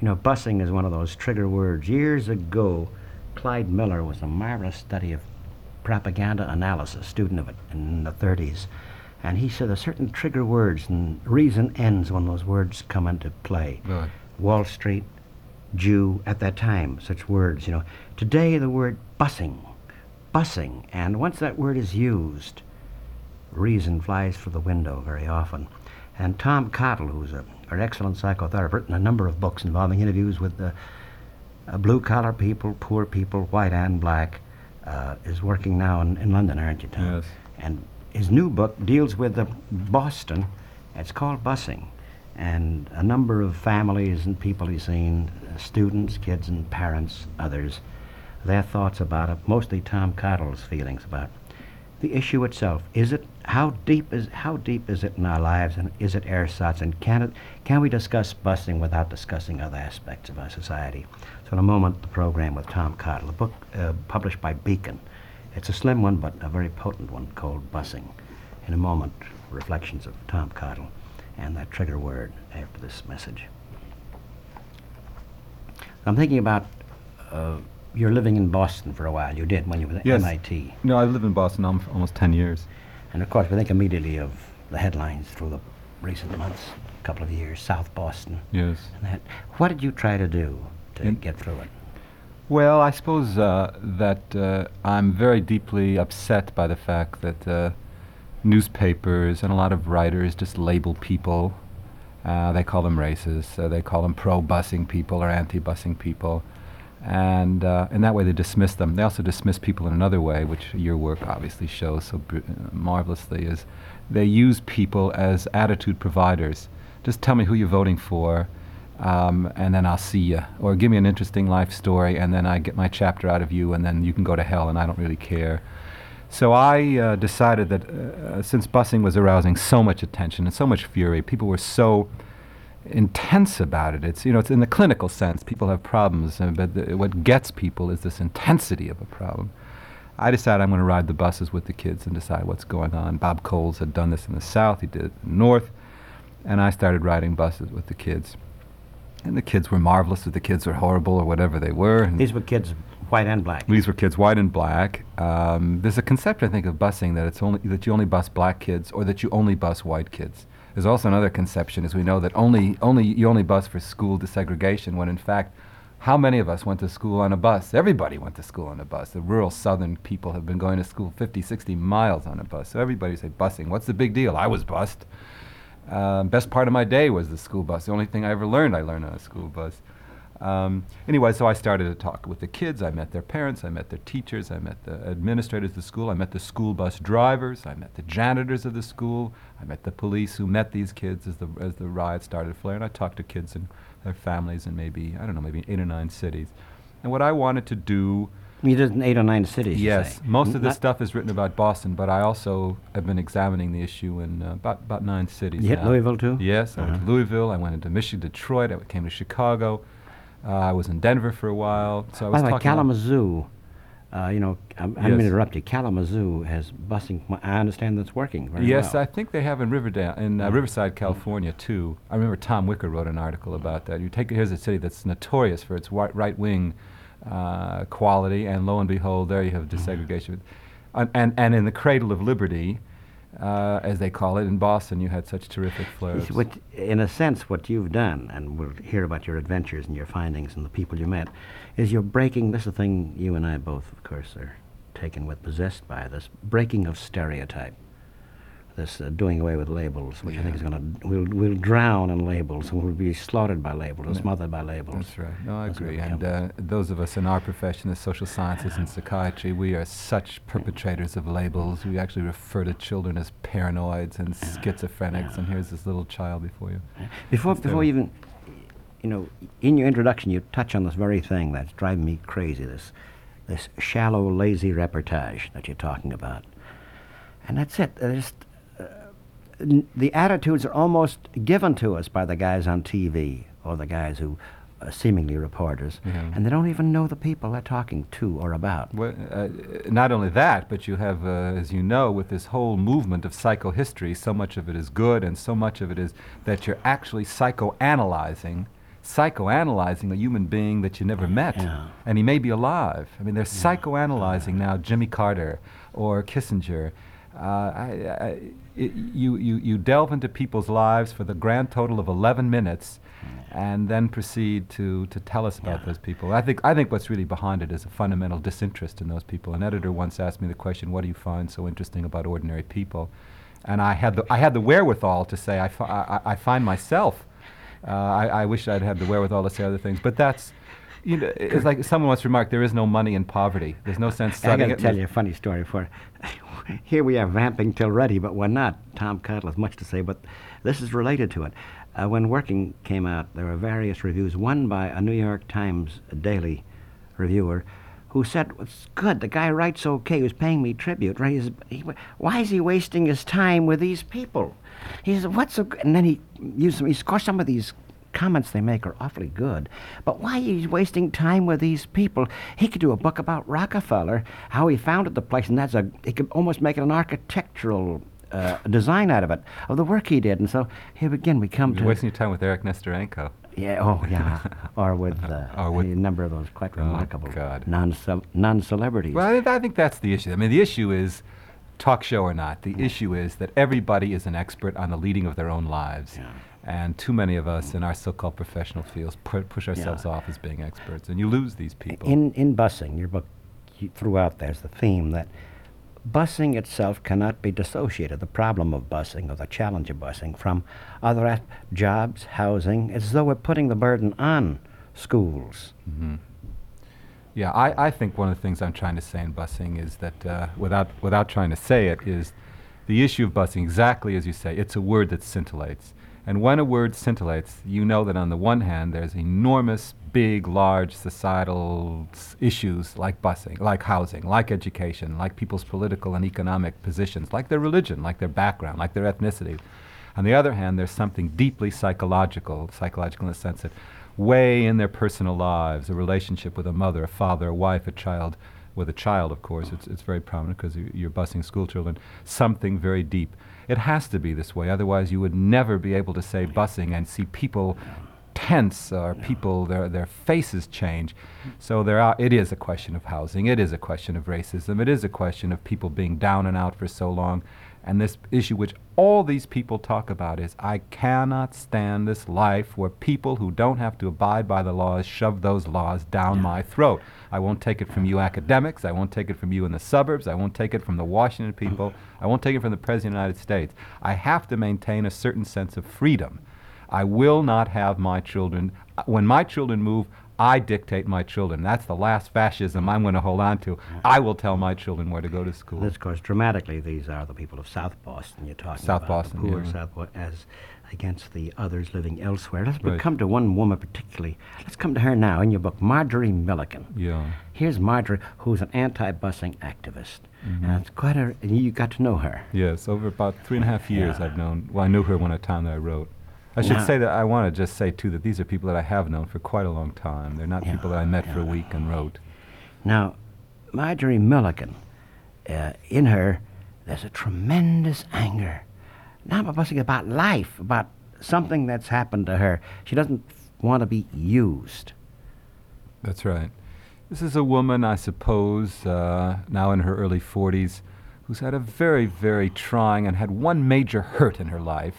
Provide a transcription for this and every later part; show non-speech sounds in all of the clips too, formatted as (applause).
You know, busing is one of those trigger words. Years ago, Clyde Miller was a marvelous study of propaganda analysis, student of it in the 30s. And he said there's certain trigger words, and reason ends when those words come into play. Right. Wall Street, Jew, at that time, such words, you know. Today, the word busing, busing, and once that word is used, reason flies for the window very often. And Tom Cottle, who's a, an excellent psychotherapist, written a number of books involving interviews with the uh, blue collar people, poor people, white and black, uh, is working now in, in London, aren't you, Tom? Yes. And his new book deals with the Boston. It's called Busing. And a number of families and people he's seen, uh, students, kids, and parents, others, their thoughts about it, mostly Tom Cottle's feelings about it. The issue itself. Is it how deep is how deep is it in our lives, and is it ersatz? And can it can we discuss busing without discussing other aspects of our society? So in a moment, the program with Tom Cottle, a book uh, published by Beacon. It's a slim one, but a very potent one called Busing. In a moment, reflections of Tom Cottle and that trigger word after this message. I'm thinking about uh, you're living in Boston for a while. You did when you were at Yes. MIT. No, I've lived in Boston alm- almost 10 years. And of course, we think immediately of the headlines through the recent months, a couple of years, South Boston. Yes. And that. What did you try to do to In- get through it? Well, I suppose uh, that uh, I'm very deeply upset by the fact that uh, newspapers and a lot of writers just label people. Uh, they call them racists. Uh, they call them pro-busing people or anti-busing people, and uh, in that way they dismiss them. They also dismiss people in another way, which your work obviously shows so br- marvelously. Is they use people as attitude providers. Just tell me who you're voting for, um, and then I'll see you. Or give me an interesting life story, and then I get my chapter out of you, and then you can go to hell, and I don't really care. So I uh, decided that uh, since busing was arousing so much attention and so much fury, people were so intense about it. It's you know it's in the clinical sense. People have problems, uh, but the, what gets people is this intensity of a problem. I decided I'm going to ride the buses with the kids and decide what's going on. Bob Coles had done this in the South. He did it in the North, and I started riding buses with the kids. And the kids were marvelous, or the kids were horrible, or whatever they were. and- These were kids, white and black. these were kids, white and black. Um, there's a concept, I think, of busing that it's only that you only bus black kids or that you only bus white kids. There's also another conception, as we know, that only only you only bus for school desegregation. When in fact, how many of us went to school on a bus? Everybody went to school on a bus. The rural southern people have been going to school 50, 60 miles on a bus. So everybody say busing. What's the big deal? I was bused. Um, best part of my day was the school bus. The only thing I ever learned, I learned on a school bus. Um, anyway, so I started to talk with the kids. I met their parents. I met their teachers. I met the administrators of the school. I met the school bus drivers. I met the janitors of the school. I met the police who met these kids as the as the riot started flaring. I talked to kids and their families in maybe I don't know maybe eight or nine cities. And what I wanted to do You did in eight or nine cities. Yes, most N- of this stuff is written about Boston, but I also have been examining the issue in uh, about about nine cities. You hit. Louisville too. Yes, I went Uh-huh. to Louisville. I went into Michigan, Detroit. I came to Chicago. Uh, I was in Denver for a while. So I By was way, talking. about- Kalamazoo. Uh, you know, I'm, I'm going to interrupt you. Kalamazoo has busing. I understand that's working very Yes, well. I think they have in Riverdale, in uh. Riverside, California, too. I remember Tom Wicker wrote an article about that. You take here's a city that's notorious for its right-wing uh, quality, and lo and behold, there you have desegregation. And, and and in the cradle of liberty, uh, as they call it in Boston, you had such terrific flares. what, in a sense, what you've done, and we'll hear about your adventures and your findings and the people you met, is you're breaking. This is a thing you and I both, of course, are taken with, possessed by this breaking of stereotype. This uh, doing away with labels, which I think is going to we'll we'll drown in labels and we'll be slaughtered by labels Yeah. smothered by labels. That's right. No, I That's agree. And uh, those of us in our profession, the social sciences and psychiatry, we are such perpetrators of labels. We actually refer to children as paranoids and schizophrenics. And here's this little child before you. Before, It's before you even, you know, in your introduction, you touch on this very thing that's driving me crazy. This, this shallow, lazy reportage that you're talking about, and that's it. Just the attitudes are almost given to us by the guys on TV or the guys who. Uh, seemingly reporters, Yeah. and they don't even know the people they're talking to or about. Well, uh, not only that, but you have, uh, as you know, with this whole movement of psychohistory, so much of it is good and so much of it is that you're actually psychoanalyzing psychoanalyzing a human being that you never met, Yeah. and he may be alive. I mean, they're psychoanalyzing now Jimmy Carter or Kissinger. Uh, I, I, it, you, you, you delve into people's lives for the grand total of 11 minutes and then proceed to, to tell us about Yeah. those people. I think, I think what's really behind it is a fundamental disinterest in those people. An editor once asked me the question, What do you find so interesting about ordinary people? And I had the, I had the wherewithal to say, I, fi- I, I- I find myself. Uh, I, I wish I'd had the wherewithal to say other things. But that's, you know, it's like someone once remarked, there is no money in poverty. There's no sense I studying got to tell you a funny story. For here we are vamping till ready, but we're not. Tom Cottle has much to say, but this is related to it. Uh, when Working came out, there were various reviews. One by a New York Times daily reviewer, who said it's good. The guy writes okay. He was paying me tribute. Right? He's, he, why is he wasting his time with these people? He said, "What's so?" good? And then he used. He course some of these comments they make are awfully good. But why are you wasting time with these people? He could do a book about Rockefeller, how he founded the place, and that's a he could almost make it an architectural uh, design out of it, of the work he did. And so here again we come You're to wasting your time with Eric Nesterenko. yeah, oh yeah, (laughs) or with, uh, Or with- a number of those quite Oh, remarkable God. non non celebrities. Well, I think, I think that's the issue. I mean, the issue is talk show or not. The issue is that everybody is an expert on the leading of their own lives. Yeah. And too many of us in our so-called professional fields pu- push ourselves Yeah. off as being experts, and you lose these people. In in busing, your book throughout there's the theme that busing itself cannot be dissociated. The problem of busing or the challenge of busing from other as- jobs, housing, as though we're putting the burden on schools. Yeah, I, I think one of the things I'm trying to say in busing is that, uh, without, without trying to say it, is the issue of busing, exactly as you say, it's a word that scintillates. And when a word scintillates, you know that on the one hand, there's enormous, big, large societal issues like busing, like housing, like education, like people's political and economic positions, like their religion, like their background, like their ethnicity. On the other hand, there's something deeply psychological, psychological in the sense that way in their personal lives, a relationship with a mother, a father, a wife, a child, with a child, of course, it's, it's very prominent because you're busing school children, something very deep. It has to be this way, otherwise you would never be able to say busing and see people tense or people their their faces change. So there are it is a question of housing, it is a question of racism, it is a question of people being down and out for so long. And this issue which all these people talk about is I cannot stand this life where people who don't have to abide by the laws shove those laws down my throat. I won't take it from you academics, I won't take it from you in the suburbs, I won't take it from the Washington people, I won't take it from the President of the United States. I have to maintain a certain sense of freedom. I will not have my children. uh, When my children move, I dictate my children. That's the last fascism I'm going to hold on to. I will tell my children where to go to school. This, of course, dramatically, these are the people of South Boston you're talking South about. Boston, the poor yeah. South Boston, as against the others living elsewhere. Let's Right. come to one woman particularly. Let's come to her now in your book, Marjorie Milliken. yeah. Here's Marjorie, who's an anti-busing activist. Mm-hmm. And it's quite a, you got to know her. Yes, over about three and a half years Yeah. I've known. Well, I knew her when I time that I wrote. I should say that I want to just say too that these are people that I have known for quite a long time. They're not people that I met for a week and wrote. Now, Marjorie Milliken, uh, in her, there's a tremendous anger. Not about life, about something that's happened to her. She doesn't want to be used. That's right. This is a woman, I suppose, uh, now in her early 40s, who's had a very, very trying and had one major hurt in her life.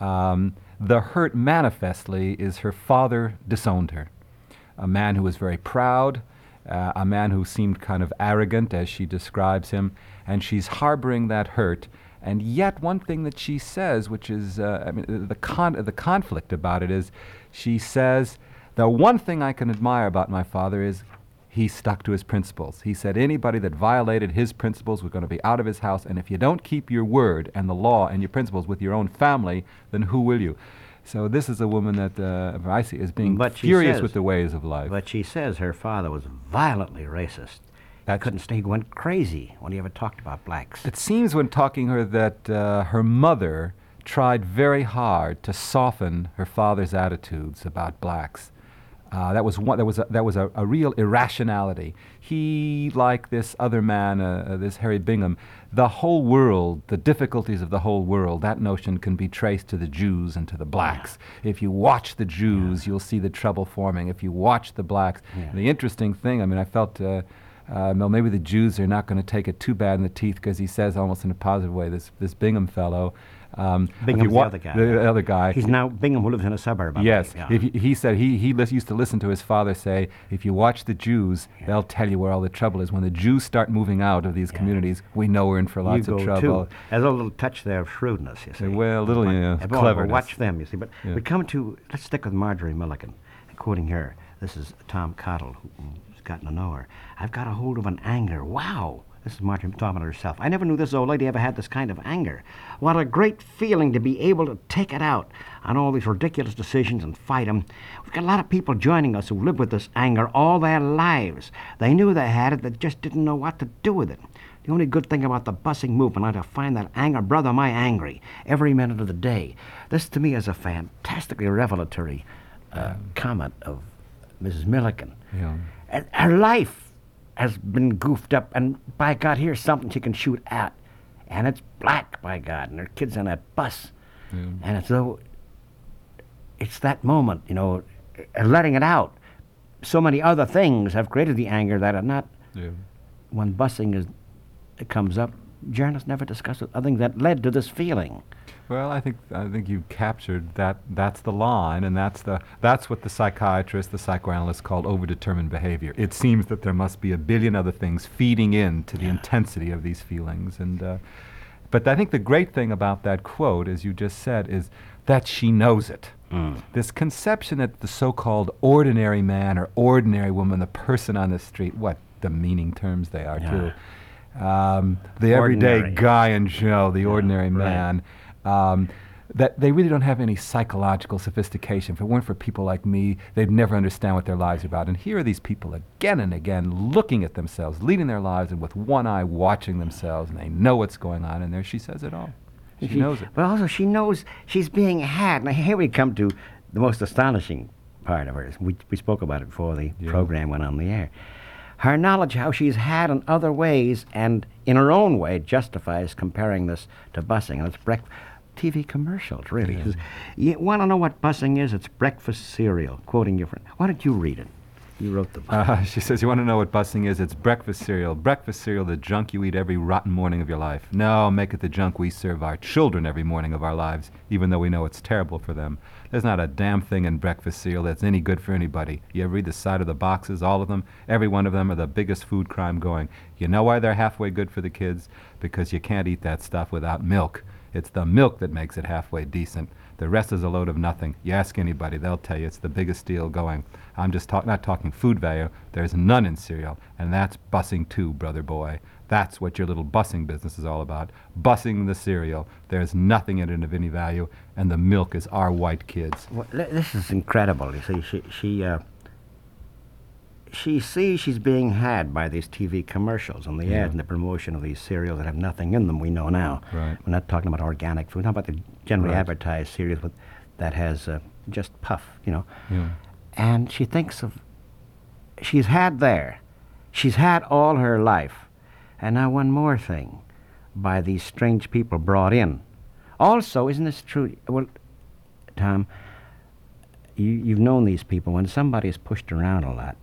Um, the hurt manifestly is her father disowned her. A man who was very proud, uh, a man who seemed kind of arrogant as she describes him, and she's harboring that hurt. And yet, one thing that she says, which is, uh, I mean, the, the, con- the conflict about it is, she says, the one thing I can admire about my father is he stuck to his principles. He said anybody that violated his principles was going to be out of his house, and if you don't keep your word and the law and your principles with your own family, then who will you? So this is a woman that uh, I see as being But furious says- with the ways of life. But she says her father was violently racist. He That's- couldn't stay. He went crazy when he ever talked about blacks. It seems when talking to her that uh, her mother tried very hard to soften her father's attitudes about blacks. Uh, that was one. That was a, that was a, a real irrationality. He, like this other man, uh, uh, this Harry Bingham, the whole world, the difficulties of the whole world. That notion can be traced to the Jews and to the blacks. If you watch the Jews, you'll see the trouble forming. If you watch the blacks, Yeah. the interesting thing. I mean, I felt. Uh, uh, well, maybe the Jews are not going to take it too bad in the teeth because he says almost in a positive way. This this Bingham fellow, um, Bingham's you the other guy. The other guy. He's now Bingham, who lives in a suburb. I Yes, yeah. if he said he, he used to listen to his father say, if you watch the Jews, they'll tell you where all the trouble is. When the Jews start moving out of these Yeah. communities, we know we're in for lots you of trouble. too. There's a little touch there of shrewdness, you see. well, a little, yeah, uh, well, cleverness. Watch them, you see. But Yeah. we come to, let's stick with Marjorie Milligan, quoting her. This is Tom Cottle, who's gotten to know her. I've got a hold of an anger. Wow. This is Marjorie talking about herself. I never knew this old lady ever had this kind of anger. What a great feeling to be able to take it out on all these ridiculous decisions and fight them. We've got a lot of people joining us who live with this anger all their lives. They knew they had it, they just didn't know what to do with it. The only good thing about the busing movement is to find that anger, brother, am I angry, every minute of the day. This to me is a fantastically revelatory uh, comment of Mrs. Milliken. Yeah. And Her life has been goofed up, and by God, here's something she can shoot at. And it's black, by God, and her kid's on that bus. And it's though it's that moment, you know, uh, letting it out. So many other things have created the anger that are not Yeah. when busing is it comes up. Journalists never discuss it. I think that led to this feeling. Well, I think I think you captured that. That's the line, and that's the that's what the psychiatrist, the psychoanalyst called overdetermined behavior. It seems that there must be a billion other things feeding into the intensity of these feelings, and uh, but I think the great thing about that quote, as you just said, is that she knows it. This conception that the so-called ordinary man or ordinary woman, the person on the street, what demeaning terms they are Yeah. too. Um, the everyday guy and Joe, the ordinary right. man, um, that they really don't have any psychological sophistication. If it weren't for people like me, they'd never understand what their lives are about. And here are these people again and again looking at themselves, leading their lives, and with one eye watching themselves, and they know what's going on. And there she says it all. She, knows it. But also, she knows she's being had. Now, here we come to the most astonishing part of hers. We, we spoke about it before the Yeah. program went on the air. Her knowledge how she's had in other ways and in her own way justifies comparing this to busing. And it's breakfast. TV commercials, really. Yeah. You want to know what busing is? It's breakfast cereal. Quoting your friend. Why don't you read it? You wrote the book. Uh, (laughs) she says, You want to know what busing is? It's breakfast cereal. Breakfast cereal, the junk you eat every rotten morning of your life. No, make it the junk we serve our children every morning of our lives, even though we know it's terrible for them. There's not a damn thing in breakfast cereal that's any good for anybody. You ever read the side of the boxes? All of them? Every one of them are the biggest food crime going. You know why they're halfway good for the kids? Because you can't eat that stuff without milk. It's the milk that makes it halfway decent. The rest is a load of nothing. You ask anybody, they'll tell you it's the biggest deal going. I'm just talk- not talking food value. There's none in cereal, and that's bussing too, brother boy. That's what your little bussing business is all about. Bussing the cereal. There's nothing in it of any value, and the milk is our white kids. Well, this is incredible. You see, she she uh, she sees she's being had by these TV commercials and the Yeah. ads and the promotion of these cereals that have nothing in them. We know now. Right. We're not talking about organic food. We're talking about the generally Right. advertised cereals with that has uh, just puff. You know. Yeah. And she thinks of she's had there, she's had all her life, and now one more thing, by these strange people brought in. Also, isn't this true? Well, Tom, you, you've known these people. When somebody is pushed around a lot,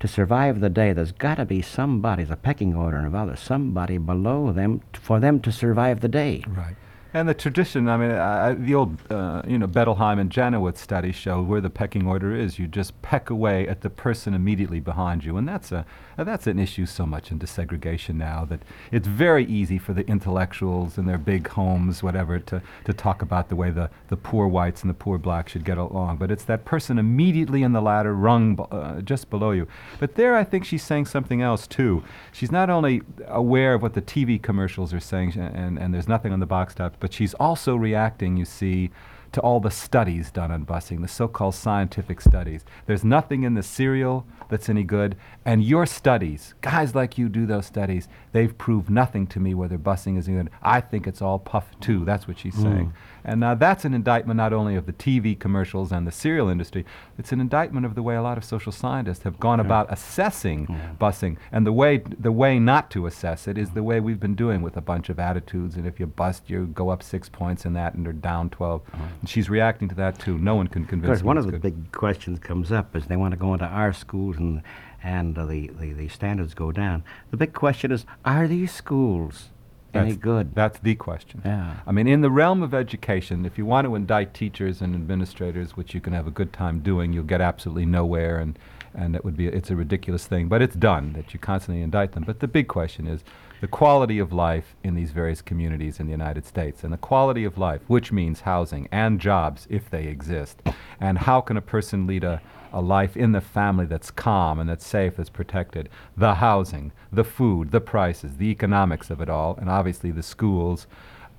to survive the day, there's got to be somebody, the pecking order of others, somebody below them t- for them to survive the day. Right. And the tradition, I mean, I, the old, uh, you know, Bettelheim and Janowitz studies show where the pecking order is. You just peck away at the person immediately behind you, and that's a uh, that's an issue so much in desegregation now that it's very easy for the intellectuals in their big homes, whatever, to, to talk about the way the, the poor whites and the poor blacks should get along. But it's that person immediately in the ladder, rung uh, just below you. But there, I think she's saying something else too. She's not only aware of what the TV commercials are saying, sh- and, and there's nothing on the box tops, but she's also reacting, you see, to all the studies done on busing, the so-called scientific studies. There's nothing in the cereal that's any good, and your studies, guys like you do those studies, they've proved nothing to me whether busing is any good. I think it's all puff too. That's what she's mm. saying. And now that's an indictment not only of the TV commercials and the cereal industry, it's an indictment of the way a lot of social scientists have gone about assessing busing. And the way the way not to assess it is the way we've been doing with a bunch of attitudes. And if you bust, you go up six points in that, and you're down 12. And she's reacting to that too. No one can Of convince course, one of the good. big questions comes up is they want to go into our schools and and uh, the, the, the standards go down. The big question is, are these schools any That's- good? That's the question. Yeah. I mean, in the realm of education, if you want to indict teachers and administrators, which you can have a good time doing, you'll get absolutely nowhere, and and it would be it's a ridiculous thing. But it's done that you constantly indict them. But the big question is the quality of life in these various communities in the United States, and the quality of life, which means housing and jobs if they exist, and how can a person lead a a life in the family that's calm and that's safe, that's protected. The housing, the food, the prices, the economics of it all, and obviously the schools.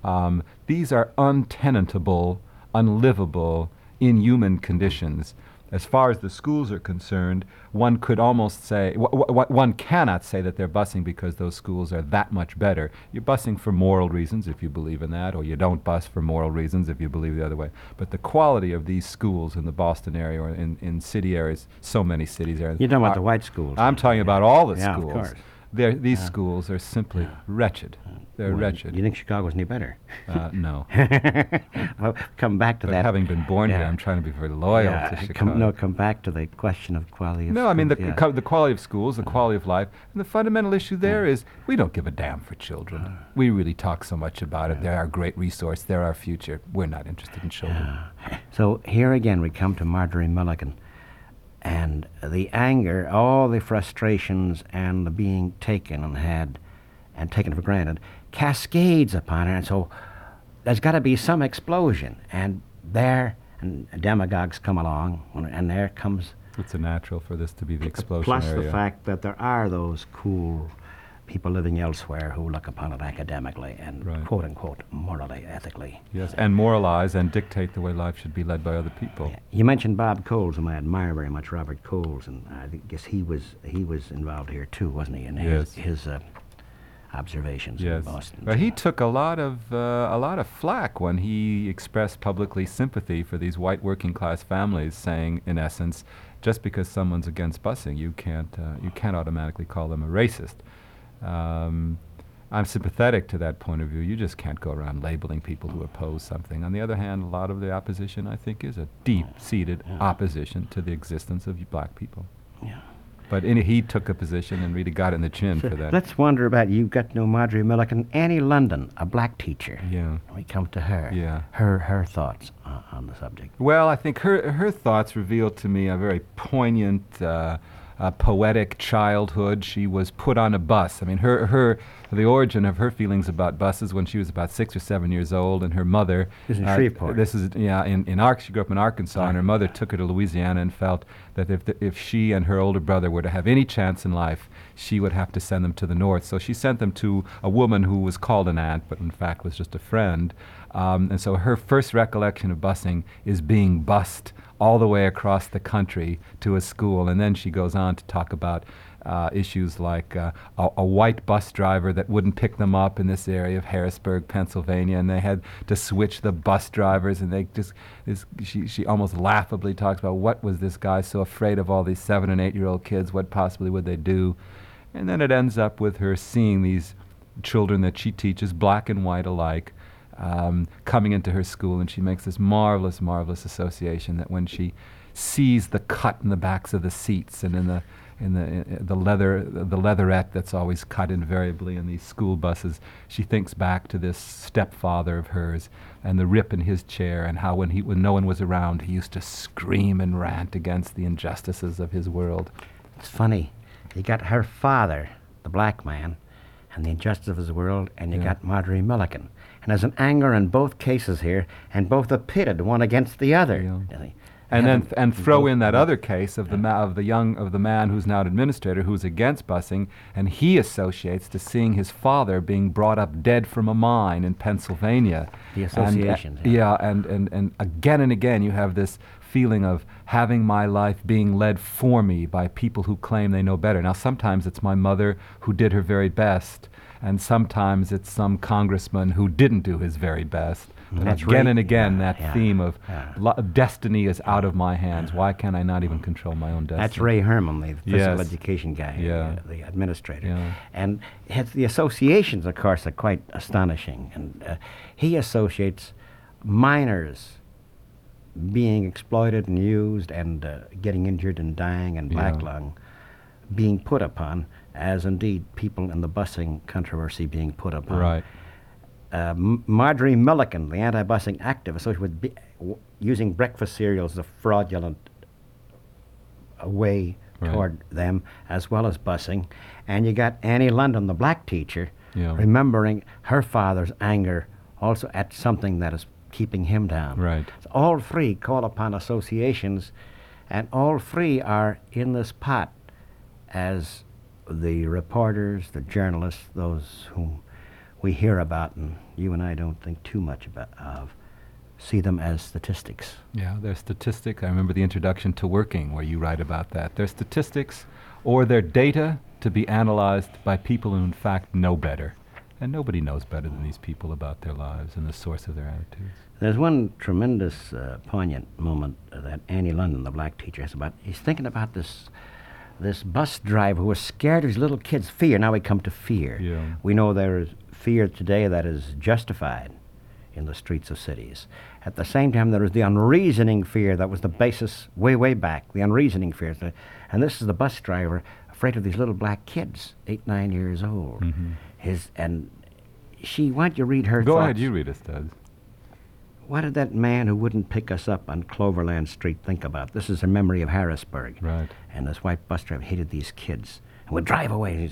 Um, these are untenable, unlivable, inhuman conditions. As far as the schools are concerned, one could almost say, w- w- one cannot say that they're busing because those schools are that much better. You're busing for moral reasons, if you believe in that, or you don't bus for moral reasons, if you believe the other way. But the quality of these schools in the Boston area or in, in city areas, so many cities are. You're talking about the white schools. I'm talking about all the schools. Yeah, of course. They're, these schools are simply wretched. They're Well, wretched. You think Chicago's any better? Uh, no. (laughs) well, come back to But that. having been born here, I'm trying to be very loyal Yeah, to Chicago. come, no, come back to the question of quality of No, I mean the, yeah. co- the quality of schools, the quality of life, and the fundamental issue there is we don't give a damn for children. We really talk so much about it. They're our great resource. They're our future. We're not interested in children. So here again we come to Marjorie Milligan and the anger, all the frustrations and the being taken and had and taken for granted cascades upon her and so there's got to be some explosion and there and demagogues come along and there comes It's a natural for this to be the explosion plus area. the fact that there are those cool people living elsewhere who look upon it academically and Right. quote unquote morally ethically Yes, and moralize and dictate the way life should be led by other people. You mentioned Bob Coles, whom I admire very much, Robert Coles, and I guess he was he was involved here too, wasn't he? In Yes. his, his uh, observations Yes, in Boston. but he took a lot of uh, a lot of flack when he expressed publicly sympathy for these white working class families, saying, in essence, just because someone's against busing, you can't uh, you can't automatically call them a racist. Um, I'm sympathetic to that point of view. You just can't go around labeling people who oppose something. On the other hand, a lot of the opposition, I think, is a deep-seated opposition to the existence of black people. Yeah. But in, he took a position and really got in the chin for that. Let's wonder about You've Got No know Marjorie Milligan, Annie London, a black teacher. yeah. We come to her. Yeah. Her her thoughts on, on the subject. Well, I think her her thoughts revealed to me a very poignant, uh, uh, poetic childhood. She was put on a bus. I mean, her her the origin of her feelings about buses when she was about six or seven years old, and her mother. This is in uh, Shreveport. This is yeah in in Ark. She grew up in Arkansas, and her mother took her to Louisiana and felt that if the, if she and her older brother were to have any chance in life, she would have to send them to the north. So she sent them to a woman who was called an aunt, but in fact was just a friend. Um, and so her first recollection of busing is being bussed all the way across the country to a school. And then she goes on to talk about uh, issues like uh, a, a white bus driver that wouldn't pick them up in this area of Harrisburg, Pennsylvania, and they had to switch the bus drivers, and they just this, she she almost laughably talks about what was this guy so afraid of all these seven and eight year old kids? What possibly would they do? And then it ends up with her seeing these children that she teaches, black and white alike, um, coming into her school, and she makes this marvelous, marvelous association that when she sees the cut in the backs of the seats and in the in the in the leather the leatherette that's always cut invariably in these school buses, she thinks back to this stepfather of hers and the rip in his chair and how when he when no one was around he used to scream and rant against the injustices of his world. It's funny. You got her father, the black man, and the injustice of his world, and you Yeah. got Marjorie Milligan. And there's an anger in both cases here, and both are pitted one against the other. Yeah. And then th- and throw in that other case of the ma- of the young of the man who's now an administrator who's against busing, and he associates to seeing his father being brought up dead from a mine in Pennsylvania. The And, uh, yeah. yeah, and, and and again and again you have this feeling of having my life being led for me by people who claim they know better. Now sometimes it's my mother who did her very best, and sometimes it's some congressman who didn't do his very best. But That's again right. and again, Yeah, that yeah, theme of yeah. lo- destiny is out of my hands. Why can't I not even control my own destiny? That's Ray Herman, the physical Yes. education guy, uh, the administrator. And his, the associations, of course, are quite astonishing. And uh, he associates minors being exploited and used and uh, getting injured and dying and black lung being put upon, as indeed people in the busing controversy being put upon. Right. Uh, Marjorie Milliken, the anti-busing activist, associated with w- using breakfast cereals as a fraudulent uh, way Right. toward them, as well as busing. And you got Annie London, the black teacher, Yeah. remembering her father's anger also at something that is keeping him down. Right. So all three call upon associations, and all three are in this pot as the reporters, the journalists, those whom we hear about and you and I don't think too much about of, see them as statistics. Yeah, they're statistics. I remember the introduction to Working where you write about that. They're statistics or they're data to be analyzed by people who in fact know better. And nobody knows better than these people about their lives and the source of their attitudes. There's one tremendous, uh, poignant moment that Annie London, the black teacher, has about. He's thinking about this, this bus driver who was scared of his little kids. Fear. Now we come to fear. Yeah. We know there is fear today that is justified in the streets of cities. At the same time, there is the unreasoning fear that was the basis way, way back. The unreasoning fear, and this is the bus driver afraid of these little black kids, eight, nine years old. Mhm. His and she. Why don't you read her Go thoughts? ahead, you read it, Studs. What did that man who wouldn't pick us up on Cloverland Street think about? This is a memory of Harrisburg. Right. And this white bus driver hated these kids and would drive away.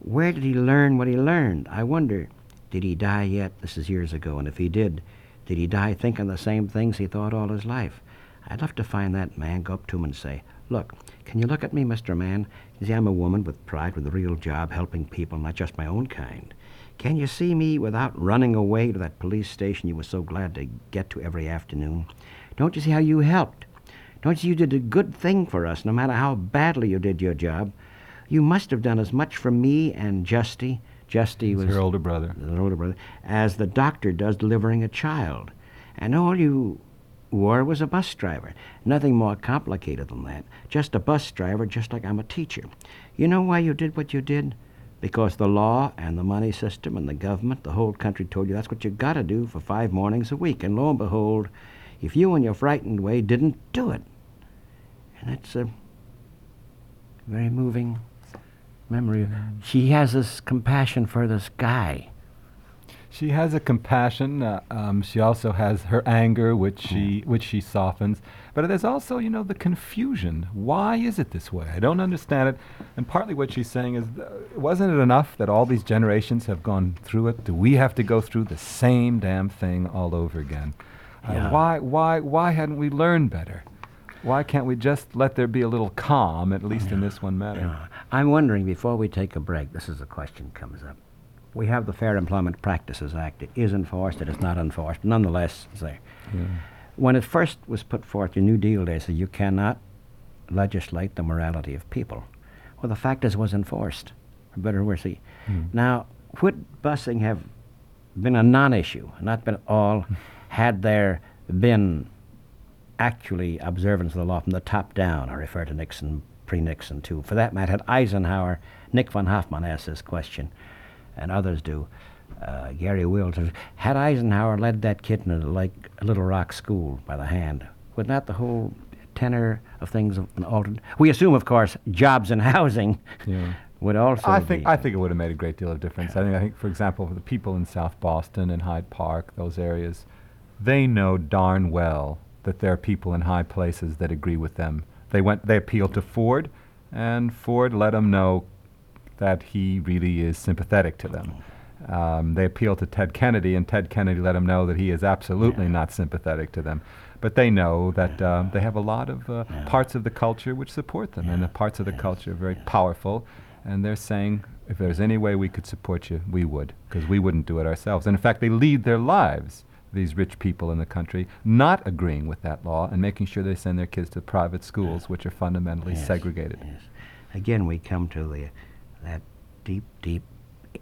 Where did he learn what he learned? I wonder, did he die yet? This is years ago. And if he did, did he die thinking the same things he thought all his life? I'd love to find that man, go up to him and say, Look, can you look at me, Mr. Man? You see, I'm a woman with pride, with a real job, helping people, not just my own kind. Can you see me without running away to that police station you were so glad to get to every afternoon? Don't you see how you helped? Don't you see you did a good thing for us, no matter how badly you did your job? You must have done as much for me and Justy. Justy was her older brother. the older brother, as the doctor does delivering a child. And all you were was a bus driver. Nothing more complicated than that. Just a bus driver, just like I'm a teacher. You know why you did what you did? Because the law and the money system and the government, the whole country told you that's what you got to do for five mornings a week. And lo and behold, if you in your frightened way didn't do it, and that's a very moving memory. She has this compassion for this guy. She has a compassion. Uh, um, she also has her anger, which she which she softens. But there's also, you know, the confusion. Why is it this way? I don't understand it. And partly what she's saying is, uh, wasn't it enough that all these generations have gone through it? Do we have to go through the same damn thing all over again? Uh, Yeah. why why why hadn't we learned better? Why can't we just let there be a little calm, at least in this one matter? Yeah. I'm wondering, before we take a break, this is a question comes up. We have the Fair Employment Practices Act. It is enforced, it is not enforced. Nonetheless, it's there. Yeah. When it first was put forth, the New Deal, they said you cannot legislate the morality of people. Well, the fact is, it was enforced, for better or worse. Hmm. Now, would busing have been a non-issue, not been all, had there been actually observance of the law from the top down? I refer to Nixon, pre-Nixon too. For that matter, had Eisenhower, Nick von Hoffman asked this question, and others do. Uh, Garry Wills, had Eisenhower led that kid into like Little Rock School by the hand, would not the whole tenor of things have been altered? We assume, of course, jobs and (laughs) housing Yeah. would also. I think I think it would have made a great deal of difference. I think I think for example, for the people in South Boston and Hyde Park, those areas, they know darn well that there are people in high places that agree with them. They went they appealed to Ford, and Ford let them know that he really is sympathetic to them. Um, they appealed to Ted Kennedy, and Ted Kennedy let him know that he is absolutely Yeah. not sympathetic to them. But they know that uh, they have a lot of uh, Yeah. parts of the culture which support them, and the parts of the culture are very powerful. And they're saying, if there's any way we could support you, we would, because we wouldn't do it ourselves. And in fact, they lead their lives, these rich people in the country, not agreeing with that law and making sure they send their kids to private schools, which are fundamentally Yes, segregated. Yes. Again, we come to the that deep, deep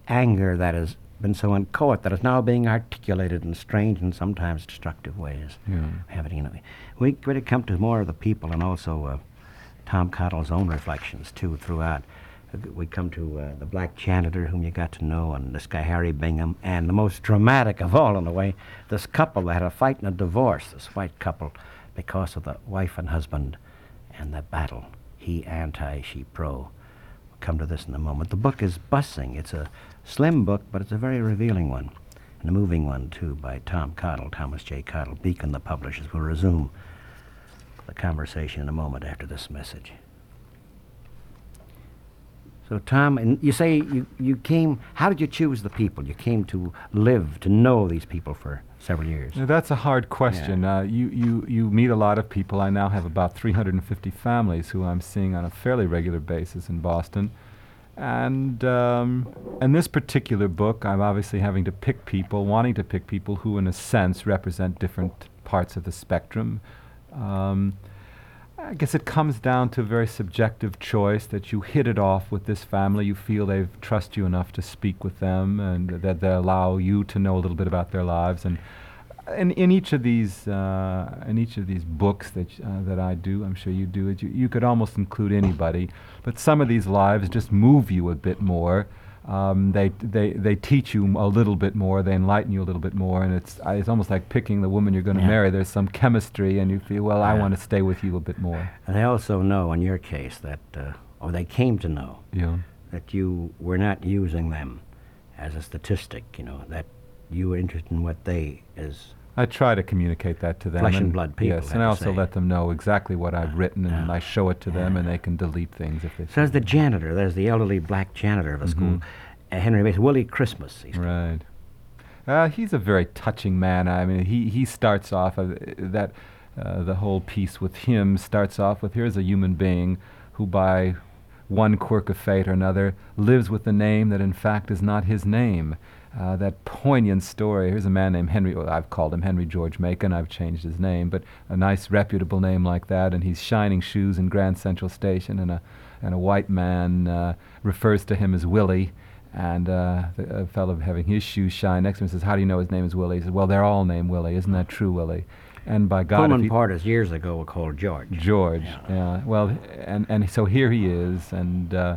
anger that has been so inchoate that it's now being articulated in strange and sometimes destructive ways. Yeah. Have it, you know. We really come to more of the people and also uh, Tom Cottle's own reflections too throughout. We come to uh, the black janitor whom you got to know, and this guy Harry Bingham, and the most dramatic of all in a way, this couple that had a fight and a divorce. This white couple, because of the wife and husband, and the battle. He anti, she pro. Come to this in a moment. The book is Bussing. It's a slim book, but it's a very revealing one, and a moving one too, by Tom Cottle, Thomas J. Cottle, Beacon, the publishers. We'll resume the conversation in a moment after this message. So, Tom, and you say you, you came, how did you choose the people? You came to live, to know these people for several years. Now, that's a hard question. Uh, you, you, you meet a lot of people. I now have about 350 families who I'm seeing on a fairly regular basis in Boston. And um, in this particular book, I'm obviously having to pick people, wanting to pick people who, in a sense, represent different parts of the spectrum. Um, I guess it comes down to a very subjective choice that you hit it off with this family. You feel they trust you enough to speak with them and that they allow you to know a little bit about their lives. And in, in each of these uh, in each of these books that uh, that I do, I'm sure you do it. You, you could almost include anybody, but some of these lives just move you a bit more. Um, they they they teach you a little bit more. They enlighten you a little bit more, and it's uh, it's almost like picking the woman you're going to Yeah. marry. There's some chemistry, and you feel well. I want to stay with you a bit more. And they also know, in your case, that, uh, or they came to know, Yeah. that you were not using them as a statistic, you know, that you were interested in what they, as I try to communicate that to them. Flesh and blood people, Yes, and I also let them know exactly what I've written, and. I show it to them, and they can delete things if they. says there's the janitor. There's the elderly black janitor of a school, Mhm. uh, Henry Mason, Willie Christmas. He's Right. Uh, he's a very touching man. I mean, he, he starts off uh, that uh, the whole piece with him starts off with here's a human being who, by one quirk of fate or another, lives with a name that in fact is not his name. Uh, that poignant story. Here's a man named Henry. Well, I've called him Henry George Macon. I've changed his name, but a nice, reputable name like that. And he's shining shoes in Grand Central Station, and a and a white man uh, refers to him as Willie. And uh, the, a fellow having his shoes shine next to him says, "How do you know his name is Willie?" He says, "Well, they're all named Willie. Isn't that true, Willie?" And by God, Pullman Porter's years ago were called George. George. Yeah. Well, and and so here he is, and uh,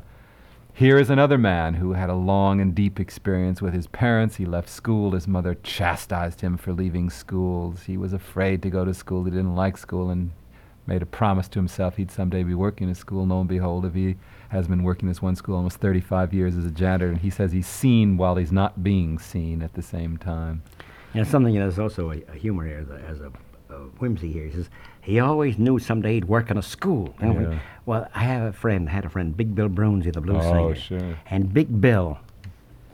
here is another man who had a long and deep experience with his parents. He left school. His mother chastised him for leaving schools. He was afraid to go to school. He didn't like school, and made a promise to himself he'd someday be working in a school. Lo and behold, if he has been working this one school almost 35 years as a janitor, and he says he's seen while he's not being seen at the same time. And something that's also a, a humor here, as a, a whimsy here. He says he always knew someday he'd work in a school. And we- Yeah. well, I have a friend, had a friend, Big Bill Broonzy, the blues Oh, singer. sure. And Big Bill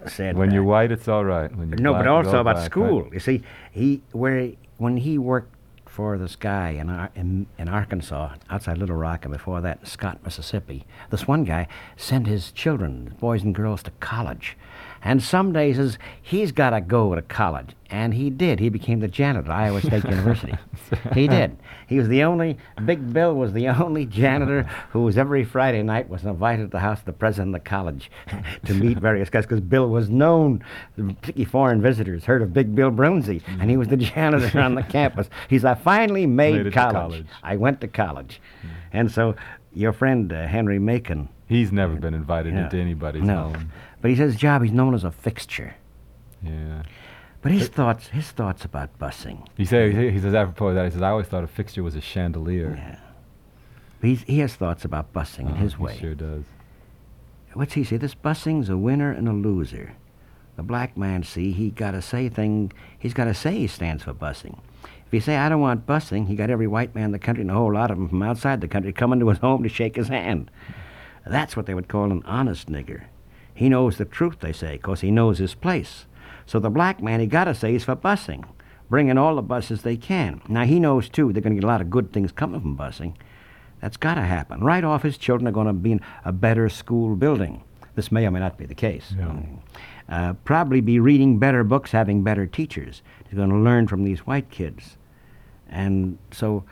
said, When you're white, it's all right. When you're no, black, but also about black, right? school. You see, he where when he worked for this guy in, Ar- in in Arkansas, outside Little Rock, and before that in Scott, Mississippi, this one guy sent his children, boys and girls, to college. And some days says he's got to go to college, and he did. He became the janitor at Iowa State (laughs) University. he did. He was the only. Big Bill was the only janitor who was every Friday night was invited to the house of the president of the college (laughs) to meet various guys because Bill was known. Particularly foreign visitors heard of Big Bill Broonzy, and he was the janitor on the (laughs) campus. He's I finally made, Made college. college. I went to college, and so your friend uh, Henry Macon. He's never been invited into anybody's no, home. But he says his job. He's known as a fixture. Yeah. But his thoughts, his thoughts about busing. He say he, says apropos of that he says I always thought a fixture was a chandelier. Yeah. He's, he has thoughts about busing in Uh, his he way. sure does. What's he say? This busing's a winner and a loser. The black man, see, he got to say thing. He's got to say he stands for busing. If he say I don't want busing, he got every white man in the country and a whole lot of them from outside the country coming to his home to shake his hand. That's what they would call an honest nigger. He knows the truth, they say, 'cause he knows his place. So the black man, he got to say is for busing, bringing all the buses they can. Now he knows too they're going to get a lot of good things coming from busing. That's got to happen. Right off, his children are going to be in a better school building. This may or may not be the case. Yeah. Uh, probably be reading better books, having better teachers. He's going to learn from these white kids. And so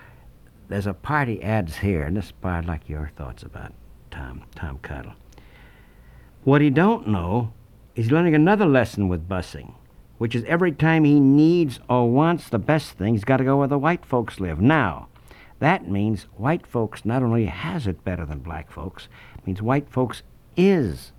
there's a party he adds here, and this part I'd like your thoughts about, Tom, Tom Cottle. What he don't know he's learning another lesson with busing, which is every time he needs or wants the best thing, he's got to go where the white folks live. Now, that means white folks not only has it better than black folks, it means white folks is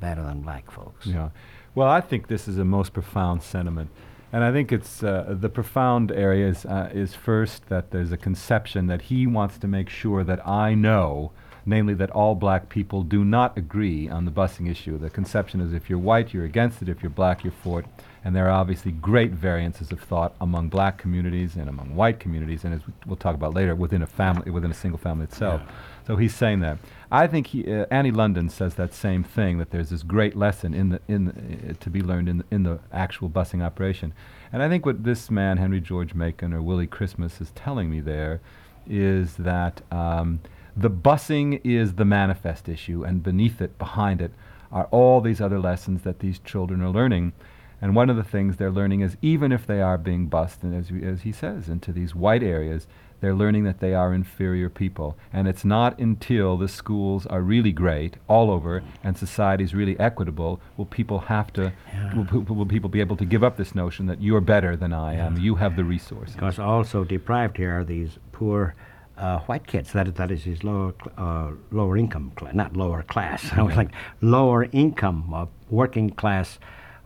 better than black folks. Yeah. Well, I think this is a most profound sentiment. And I think it's uh, the profound area is, uh, is first that there's a conception that he wants to make sure that I know, namely that all black people do not agree on the busing issue. The conception is if you're white, you're against it, if you're black, you're for it. And there are obviously great variances of thought among black communities and among white communities, and as we- we'll talk about later, within a family, within a single family itself. So he's saying that. I think he, uh, Annie London says that same thing. That there's this great lesson in the in the, uh, to be learned in the, in the actual busing operation. And I think what this man, Henry George Macon or Willie Christmas, is telling me there is that um, the busing is the manifest issue, and beneath it, behind it, are all these other lessons that these children are learning. And one of the things they're learning is even if they are being bused, and as, as he says, into these white areas, they're learning that they are inferior people. And it's not until the schools are really great all over and society is really equitable will people have to, will, pe- will people be able to give up this notion that you're better than I am, you have the resources. Because also deprived here are these poor uh, white kids. That that is his lower uh, lower income, cla- not lower class. (laughs) I was like lower income, uh, working class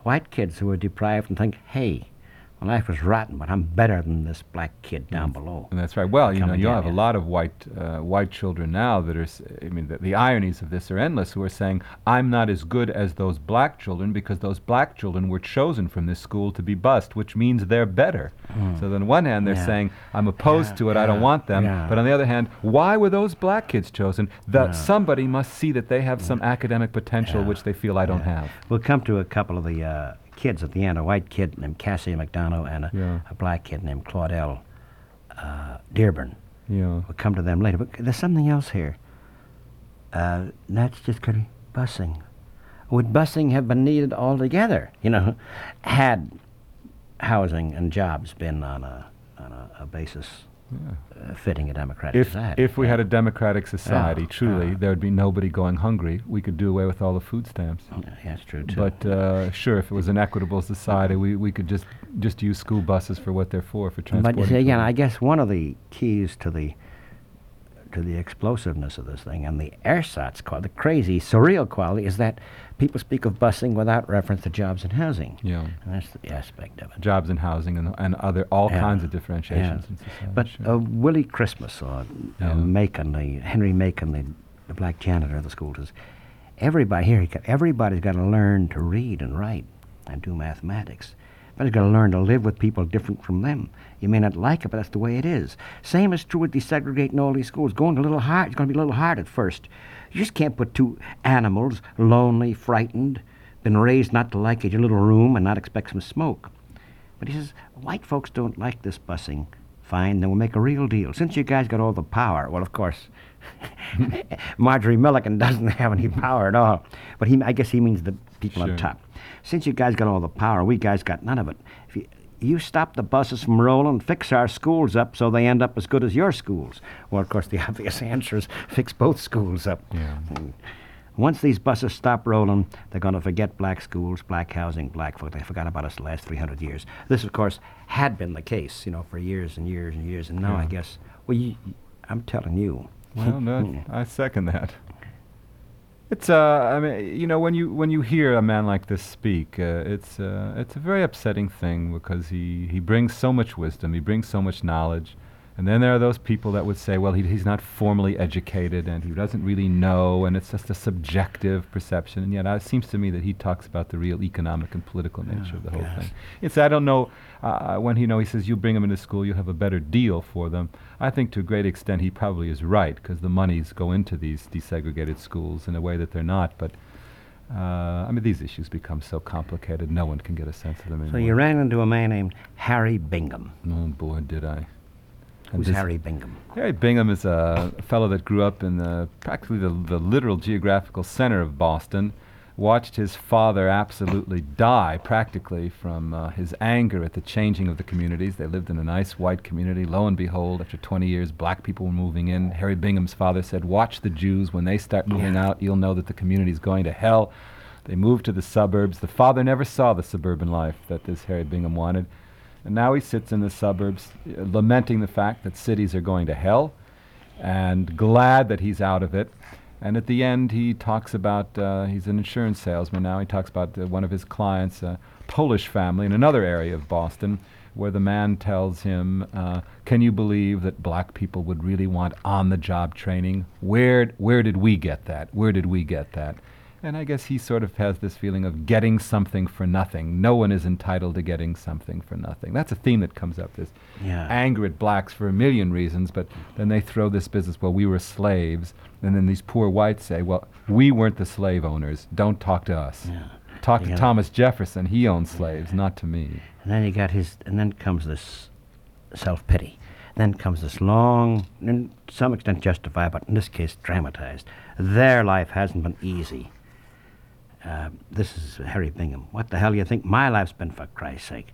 white kids who are deprived and think, hey, my life was rotten, but I'm better than this black kid down below. And that's right. Well, you know, you have a lot of white uh, white children now that are. I mean, the, the ironies of this are endless. Who are saying, "I'm not as good as those black children because those black children were chosen from this school to be bused, which means they're better." So on one hand, they're. Yeah. saying, "I'm opposed Yeah, to it. I don't want them." yeah. But on the other hand, why were those black kids chosen? That Yeah. somebody must see that they have some academic potential Yeah. which they feel I don't Yeah. have. We'll come to a couple of the uh, kids at the end. A white kid named Cassie McDonough and a, Yeah. a black kid named Claudel uh, Dearborn. Yeah. We'll come to them later. But there's something else here. Uh, that's just could be busing. Would busing have been needed altogether? You know, had housing and jobs been on a on a, a basis uh, fitting a democratic If, society? if we had a democratic society, Yeah, truly, yeah. there would be nobody going hungry. We could do away with all the food stamps. Yeah, that's true too. But uh, sure, if it was an equitable society, we, we could just just use school buses for what they're for, for transporting. But again. I guess one of the keys to the to the explosiveness of this thing and the ersatz quality, the crazy, surreal quality, is that people speak of busing without reference to jobs and housing. yeah, And that's the aspect of it. jobs and housing and and other all Yeah. kinds of differentiations Yeah. society. But sure. uh, Willie Christmas or Yeah. uh, Macon, the Henry Macon, the, the black janitor of the school, says everybody here, he got, everybody's got to learn to read and write and do mathematics. Everybody's got to learn to live with people different from them. You may not like it, but that's the way it is. Same is true with desegregating all these schools. Going a little hard, it's going to be a little hard at first. You just can't put two animals, lonely, frightened, been raised not to like it in a little room and not expect some smoke. But he says, white folks don't like this busing. Fine, then we'll make a real deal. Since you guys got all the power, well, of course, (laughs) Marjorie Milliken doesn't (laughs) have any power at all. But he, I guess he means the people Sure. on top. Since you guys got all the power, we guys got none of it. If you, you stop the buses from rolling, fix our schools up so they end up as good as your schools. Well, of course, the (laughs) obvious answer is fix both schools up. Yeah. And Once these buses stop rolling, they're going to forget black schools, black housing, black folk. They forgot about us the last 300 years. This, of course, had been the case, you know, for years and years and years. And now I guess, well, you, I'm telling you. Well, no, (laughs) hmm. I second that. It's uh, I mean, you know, when you when you hear a man like this speak, uh, it's uh, it's a very upsetting thing because he he brings so much wisdom, he brings so much knowledge, and then there are those people that would say, well, he, he's not formally educated and he doesn't really know, and it's just a subjective perception. And yet, uh, it seems to me that he talks about the real economic and political nature of the whole yes. thing. It's I don't know uh, when he you know he says you bring them into school, you have a better deal for them. I think to a great extent he probably is right because the monies go into these desegregated schools in a way that they're not. But uh, I mean these issues become so complicated, no one can get a sense of them anymore. So you ran into a man named Harry Bingham. Oh boy, did I! Who's this- Harry Bingham? Harry Bingham is a fellow that grew up in the, practically the, the literal geographical center of Boston. Watched his father absolutely die, practically, from uh, his anger at the changing of the communities. They lived in a nice white community. Lo and behold, after 20 years, black people were moving in. Harry Bingham's father said, Watch the Jews. When they start moving Yeah. out, you'll know that the community's going to hell. They moved to the suburbs. The father never saw the suburban life that this Harry Bingham wanted. And now he sits in the suburbs, uh, lamenting the fact that cities are going to hell and glad that he's out of it. And at the end, he talks about uh, he's an insurance salesman now. He talks about uh, one of his clients, a Polish family in another area of Boston, where the man tells him, uh, "Can you believe that black people would really want on-the-job training? Where where did we get that? Where did we get that?" And I guess he sort of has this feeling of getting something for nothing. No one is entitled to getting something for nothing. That's a theme that comes up. This Yeah. anger at blacks for a million reasons, but then they throw this business, well, we were slaves. And then these poor whites say, well, we weren't the slave owners. Don't talk to us. Yeah. Talk You to Thomas Jefferson. He owned slaves, not to me. And then you got his, and then comes this self pity. Then comes this long, and to some extent justified, but in this case dramatized. Their life hasn't been easy. Uh, this is Harry Bingham. What the hell do you think my life's been, for Christ's sake?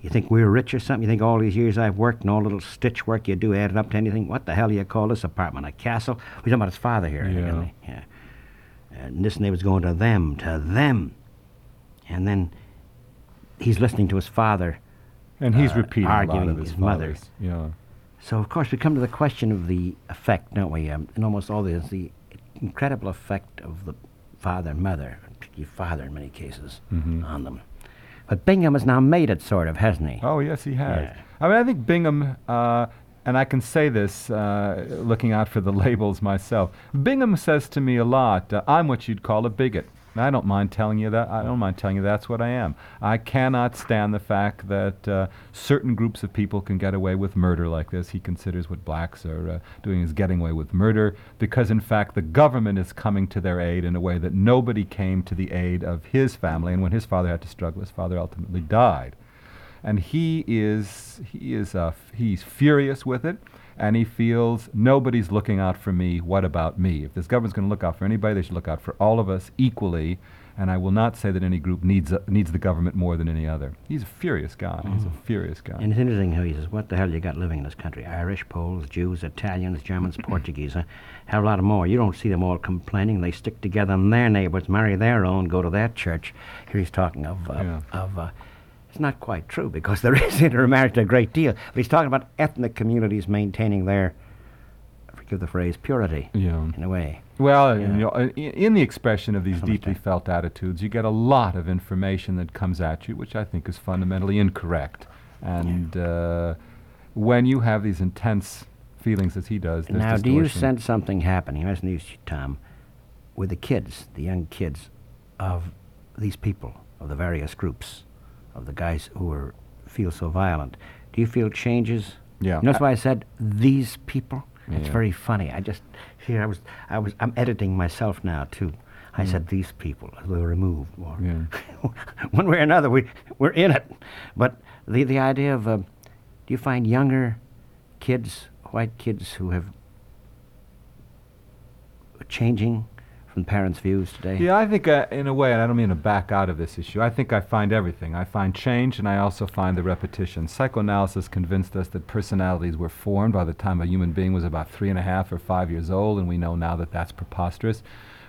You think we're rich or something? You think all these years I've worked and all the little stitch work you do added up to anything? What the hell do you call this apartment? A castle? We're talking about his father here. Yeah. yeah. And this neighbor's going to them, to them. And then he's listening to his father And he's Uh, repeating a lot of his, his mother. Yeah. So, of course, we come to the question of the effect, don't we? Um, in almost all this, the incredible effect of the father and mother, particularly father in many cases, Mhm. on them. But Bingham has now made it, sort of, hasn't he? Oh, yes, he has. Yeah. I mean, I think Bingham, uh, and I can say this uh, looking out for the (laughs) labels myself. Bingham says to me a lot, uh, I'm what you'd call a bigot. I don't mind telling you that. I don't mind telling you that's what I am. I cannot stand the fact that uh, certain groups of people can get away with murder like this. He considers what blacks are uh, doing is getting away with murder because, in fact, the government is coming to their aid in a way that nobody came to the aid of his family. And when his father had to struggle, his father ultimately died and he is he is uh, f- he's furious with it and he feels nobody's looking out for me what about me if this government's going to look out for anybody they should look out for all of us equally and I will not say that any group needs uh, needs the government more than any other he's a furious guy he's a furious guy And it's interesting how he says, What the hell you got living in this country? Irish, Poles, Jews, Italians, Germans, (coughs) Portuguese. Huh? Have a lot of more. You don't see them all complaining. They stick together in their neighbors, marry their own, go to their church. Here he's talking of. Uh, Yeah. of uh, it's not quite true because there (laughs) is intermarriage a great deal. But he's talking about ethnic communities maintaining their, forgive the phrase, purity, yeah in a way. Well, Yeah. you know, in, the expression of these deeply felt attitudes, you get a lot of information that comes at you, which I think is fundamentally incorrect. And uh, when you have these intense feelings as he does, Now, do you sense something happening? Listen to you, Tom, with the kids, the young kids of these people, of the various groups, of the guys who are, feel so violent. Do you feel changes? Yeah. You know, that's why I said these people. It's very funny. I just here I was I was I'm editing myself now too. I said these people we were removed. Or Yeah. (laughs) one way or another, we we're in it. But the the idea of uh, do you find younger kids, white kids, who have changing from parents' views today? Yeah, I think uh, in a way, and I don't mean to back out of this issue, I think I find everything. I find change and I also find the repetition. Psychoanalysis convinced us that personalities were formed by the time a human being was about three and a half or five years old, and we know now that that's preposterous.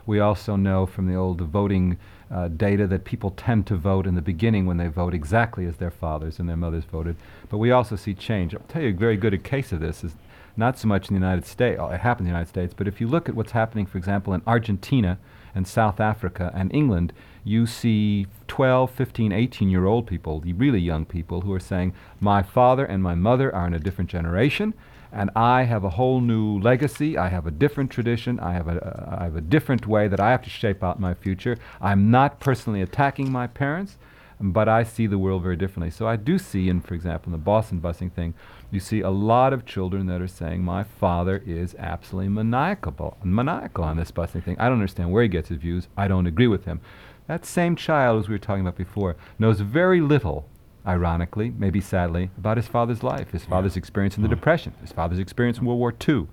We also know from the old voting uh, data that people tend to vote in the beginning when they vote exactly as their fathers and their mothers voted. But we also see change. I'll tell you a very good case of this is not so much in the United States, it happens in the United States, but if you look at what's happening, for example, in Argentina and South Africa and England, you see 12, 15, 18 year old people, the really young people, who are saying, My father and my mother are in a different generation, and I have a whole new legacy. I have a different tradition. I have a, uh, I have a different way that I have to shape out my future. I'm not personally attacking my parents, but I see the world very differently. So I do see, in for example, in the Boston busing thing, you see a lot of children that are saying, "My father is absolutely maniacal, maniacal on this busing thing. I don't understand where he gets his views. I don't agree with him." That same child, as we were talking about before, knows very little, ironically, maybe sadly, about his father's life, his father's experience in the mm. Depression, his father's experience in World War II.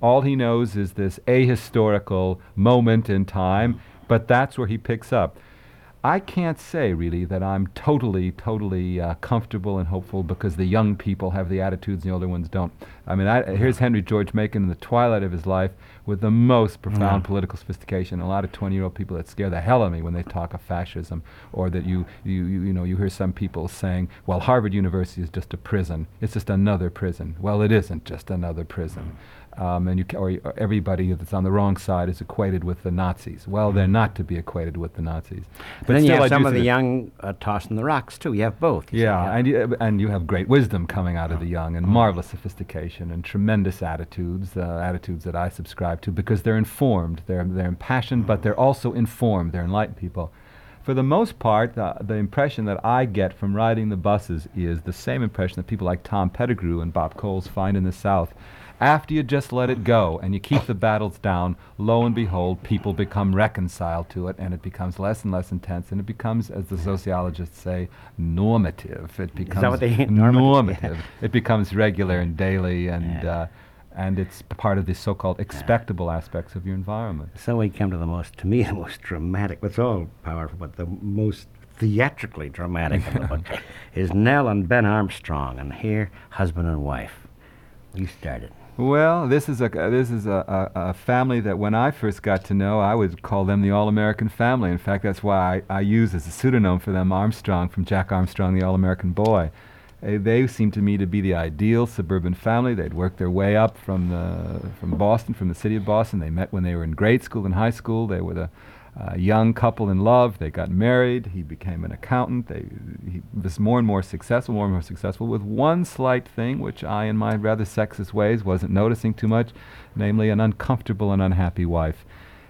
All he knows is this ahistorical moment in time, mm. but that's where he picks up. I can't say really that I'm totally, totally uh, comfortable and hopeful because the young people have the attitudes and the older ones don't. I mean, I, here's Henry George Macon in the twilight of his life with the most profound Yeah. political sophistication. A lot of 20-year-old people that scare the hell out of me when they talk of fascism, or that you, you, you, you know, you hear some people saying, "Well, Harvard University is just a prison. It's just another prison." Well, it isn't just another prison. Um, and you ca- or, everybody that's on the wrong side is equated with the Nazis. Well, they're not to be equated with the Nazis. But then you I have some of the young uh, tossing the rocks too. You have both. you yeah, and you, and you have great wisdom coming out of the young, and marvelous sophistication, and tremendous attitudes, uh, attitudes that I subscribe to because they're informed, they're they're impassioned, but they're also informed. They're enlightened people. For the most part, the, the impression that I get from riding the buses is the same impression that people like Tom Pettigrew and Bob Coles find in the South. After you just let it go and you keep the battles down, lo and behold, people become reconciled to it, and it becomes less and less intense, and it becomes, as the sociologists say, normative. It becomes what they- (laughs) normative? normative. It becomes regular and daily, and Yeah. uh, and it's part of the so-called expectable aspects of your environment. So we come to the most, to me, the most dramatic. It's all powerful, but the most theatrically dramatic of the book (laughs) is Nell and Ben Armstrong, and here, husband and wife. You started. Well, this is a this is a, a, a family that when I first got to know, I would call them the All-American family. In fact, that's why I, I use as a pseudonym for them Armstrong from Jack Armstrong, the All-American Boy. Uh, they seemed to me to be the ideal suburban family. They'd worked their way up from the from Boston, from the city of Boston. They met when they were in grade school and high school. They were the uh, young couple in love. They got married. He became an accountant. They, he was more and more successful, more and more successful, with one slight thing, which I, in my rather sexist ways, wasn't noticing too much, namely an uncomfortable and unhappy wife.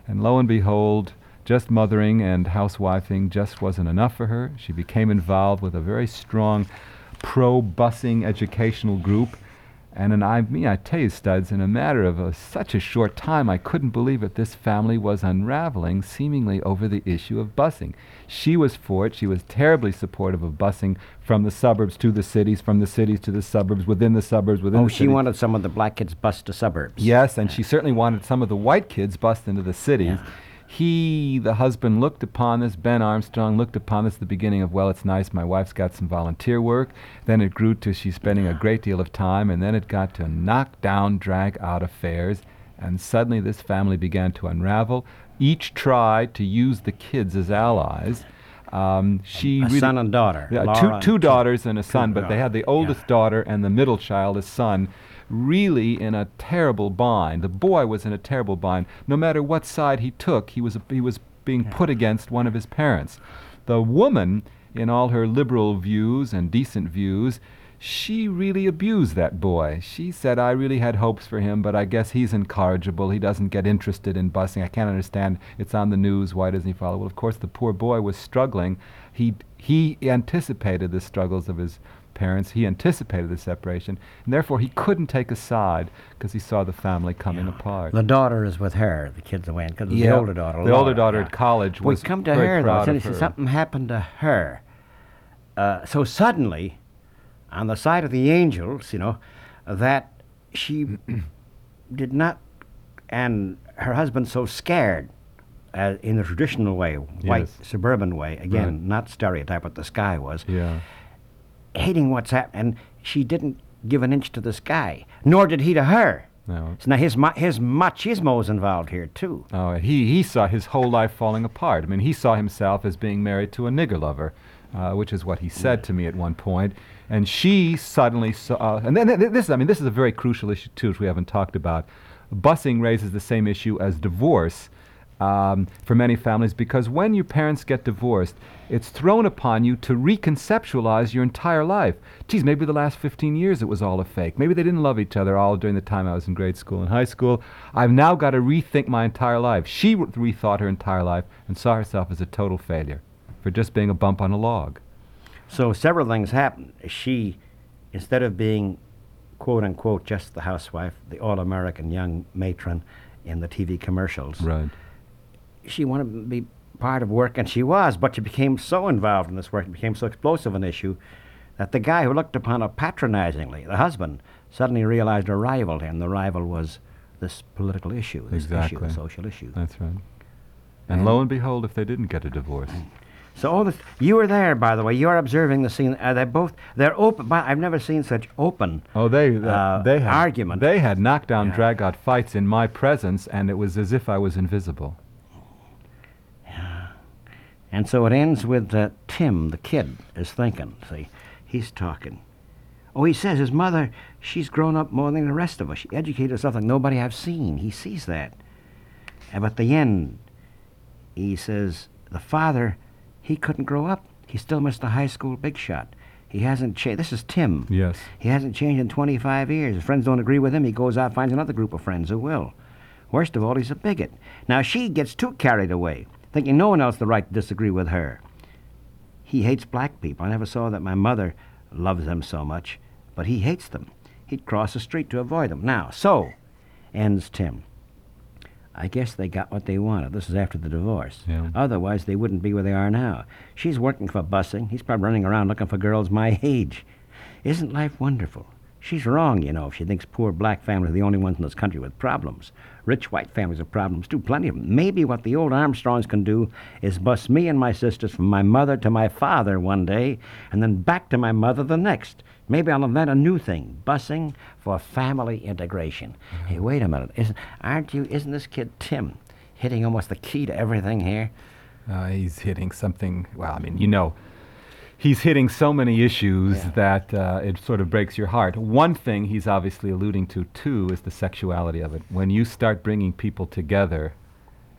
And lo and behold, just mothering and housewifing just wasn't enough for her. She became involved with a very strong pro busing educational group. And and I mean, I tell you, studs, in a matter of uh, such a short time, I couldn't believe that this family was unraveling seemingly over the issue of busing. She was for it. She was terribly supportive of busing from the suburbs to the cities, from the cities to the suburbs, within the suburbs, within Oh, she cities. wanted some of the black kids bused to suburbs. Yes, and she certainly wanted some of the white kids bust into the cities. He, the husband, looked upon this, Ben Armstrong looked upon this at the beginning of, well, it's nice, my wife's got some volunteer work. Then it grew to she's spending a great deal of time, and then it got to knock down, drag out affairs. And suddenly this family began to unravel. Each tried to use the kids as allies. Um, she A really- son and daughter. yeah, two, two daughters and a son, but they had the yeah. oldest daughter and the middle child, a son, really in a terrible bind. The boy was in a terrible bind. No matter what side he took, he was, he was being put against one of his parents. The woman, in all her liberal views and decent views, she really abused that boy. She said, I really had hopes for him, but I guess he's incorrigible. He doesn't get interested in busing. I can't understand. It's on the news. Why doesn't he follow? Well, of course, the poor boy was struggling. He, he anticipated the struggles of his parents. He anticipated the separation, and therefore he couldn't take a side because he saw the family coming apart. The daughter is with her. The kid's away, because the older daughter. the older daughter yeah. at college We was come to her though. proud Cindy of said her. something happened to her. Uh, so suddenly, on the side of the angels, you know, that she (clears throat) did not, and her husband so scared, uh, in the traditional way, white Yes. suburban way. Again, Right. not stereotype but the sky was. Yeah. Hating what's happening. she didn't give an inch to this guy, nor did he to her. No. So now his his machismo is involved here too. Oh, he, he saw his whole life falling apart. I mean, he saw himself as being married to a nigger lover, uh, which is what he said to me at one point. And she suddenly saw, uh, and then th- this, I mean, this is a very crucial issue too, which we haven't talked about. Busing raises the same issue as divorce um, for many families because when your parents get divorced, it's thrown upon you to reconceptualize your entire life. Geez, maybe the last 15 years it was all a fake. Maybe they didn't love each other all during the time I was in grade school and high school. I've now got to rethink my entire life. She rethought her entire life and saw herself as a total failure for just being a bump on a log. So several things happened. She, instead of being, quote unquote, just the housewife, the all-American young matron in the TV commercials, Right. She wanted to be part of work, and she was. But she became so involved in this work, it became so explosive an issue, that the guy who looked upon her patronizingly, the husband, suddenly realized a rival and the rival was this political issue, this issue, Exactly. the social issue. That's right. And lo and behold, if they didn't get a divorce. (clears throat) So all this, you were there, by the way. You're observing the scene. Are they both? They're open. But I've never seen such open. Oh, they uh, Uh, they had argument. They had knockdown, Yeah. drag-out fights in my presence, and it was as if I was invisible. And so it ends with uh, Tim, the kid, is thinking. See, he's talking. Oh, he says his mother, she's grown up more than the rest of us. She educated herself like nobody I've seen. He sees that. And at the end, he says the father, he couldn't grow up. He still missed the high school big shot. He hasn't changed. This is Tim. Yes. He hasn't changed in 25 years. His friends don't agree with him. He goes out, finds another group of friends who will. Worst of all, he's a bigot. Now, she gets too carried away, thinking no one else the right to disagree with her. He hates black people. I never saw that my mother loves them so much, but he hates them. He'd cross the street to avoid them. Now, so ends Tim. I guess they got what they wanted. This is after the divorce. Yeah. Otherwise, they wouldn't be where they are now. She's working for busing. He's probably running around looking for girls my age. Isn't life wonderful? She's wrong, you know, if she thinks poor black families are the only ones in this country with problems. Rich white families have problems too, plenty of them. Maybe what the old Armstrongs can do is bus me and my sisters from my mother to my father one day, and then back to my mother the next. Maybe I'll invent a new thing, busing for family integration. Hey, wait a minute. Isn't, aren't you, isn't this kid Tim hitting almost the key to everything here? Uh, he's hitting something. Well, I mean, you know, he's hitting so many issues Yeah. that uh, it sort of breaks your heart. One thing he's obviously alluding to too is the sexuality of it. When you start bringing people together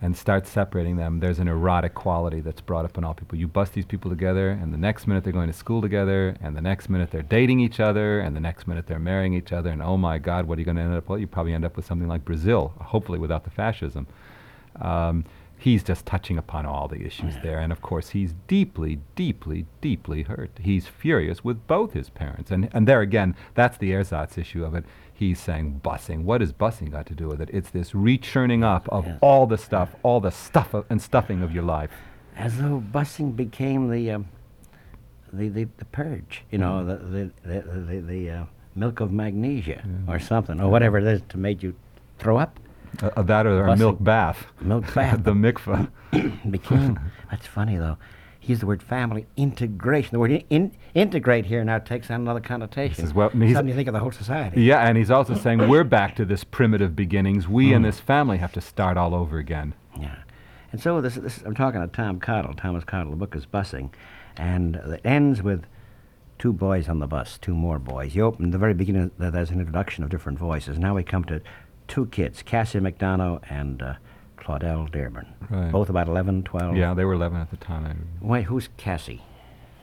and start separating them, there's an erotic quality that's brought up in all people. You bust these people together, and the next minute they're going to school together, and the next minute they're dating each other, and the next minute they're marrying each other, and oh my God, what are you going to end up with? You probably end up with something like Brazil, hopefully without the fascism. Um, he's just touching upon all the issues there, and of course he's deeply, deeply, deeply hurt. He's furious with both his parents, and and there again, that's the ersatz issue of it. He's saying busing. What has busing got to do with it? It's this rechurning up of Yes. all the stuff, all the stuff of, and stuffing of your life. As though busing became the, um, the, the, the purge, you know, the, the, the, the, the uh, milk of magnesia or something, or whatever it is to make you throw up. Uh, uh, that or a milk bath. Milk (laughs) bath. the mikvah. (coughs) That's funny though. He used the word family integration. The word in, in, integrate here now takes on another connotation. is what- he's- Suddenly you think of the whole society. yeah, and he's also saying (coughs) we're back to this primitive beginnings. We Mm. and this family have to start all over again. Yeah. And so this, this I'm talking to Tom Cottle. Thomas Cottle. The book is Busing, and it ends with two boys on the bus, two more boys. You open the very beginning. There's an introduction of different voices. Now we come to two kids, Cassie McDonough and uh, Claudel Dearborn. Right. Both about 11, 12. Yeah, they were 11 at the time. Wait, who's Cassie?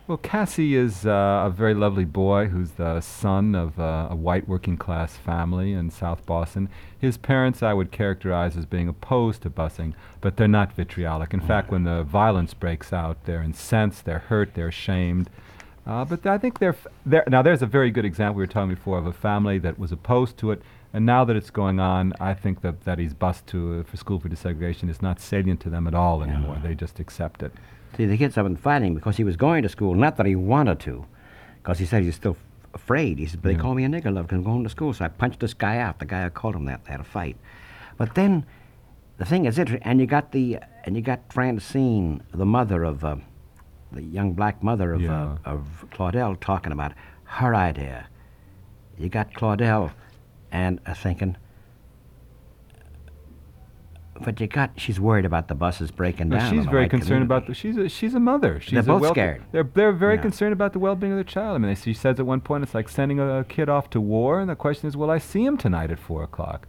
Well, Cassie is uh, a very lovely boy who's the son of uh, a white working class family in South Boston. His parents I would characterize as being opposed to busing, but they're not vitriolic. In fact, when the violence breaks out, they're incensed, they're hurt, they're ashamed. Uh, but I think they're, f- they're. Now, there's a very good example we were talking before of a family that was opposed to it, and now that it's going on, I think that, that he's bused to uh, for school for desegregation is not salient to them at all anymore. They just accept it. See, the kids have been fighting because he was going to school, not that he wanted to, because he said he's still f- afraid. He said, but they Yeah. call me a nigger love because I'm going to school. So I punched this guy out, the guy who called him that. They had a fight. But then the thing is interesting, and you got the, and you got Francine, the mother of, uh, the young black mother of, Yeah. uh, of Claudel, talking about her idea. You got Claudel and uh, thinking, but you got, she's worried about the buses breaking No, down. she's very concerned about the. She's a, she's a mother. She's a both well- scared. They're they're very concerned about the well-being of their child. I mean, they, she says at one point it's like sending a, kid off to war, and the question is, will I see him tonight at four o'clock?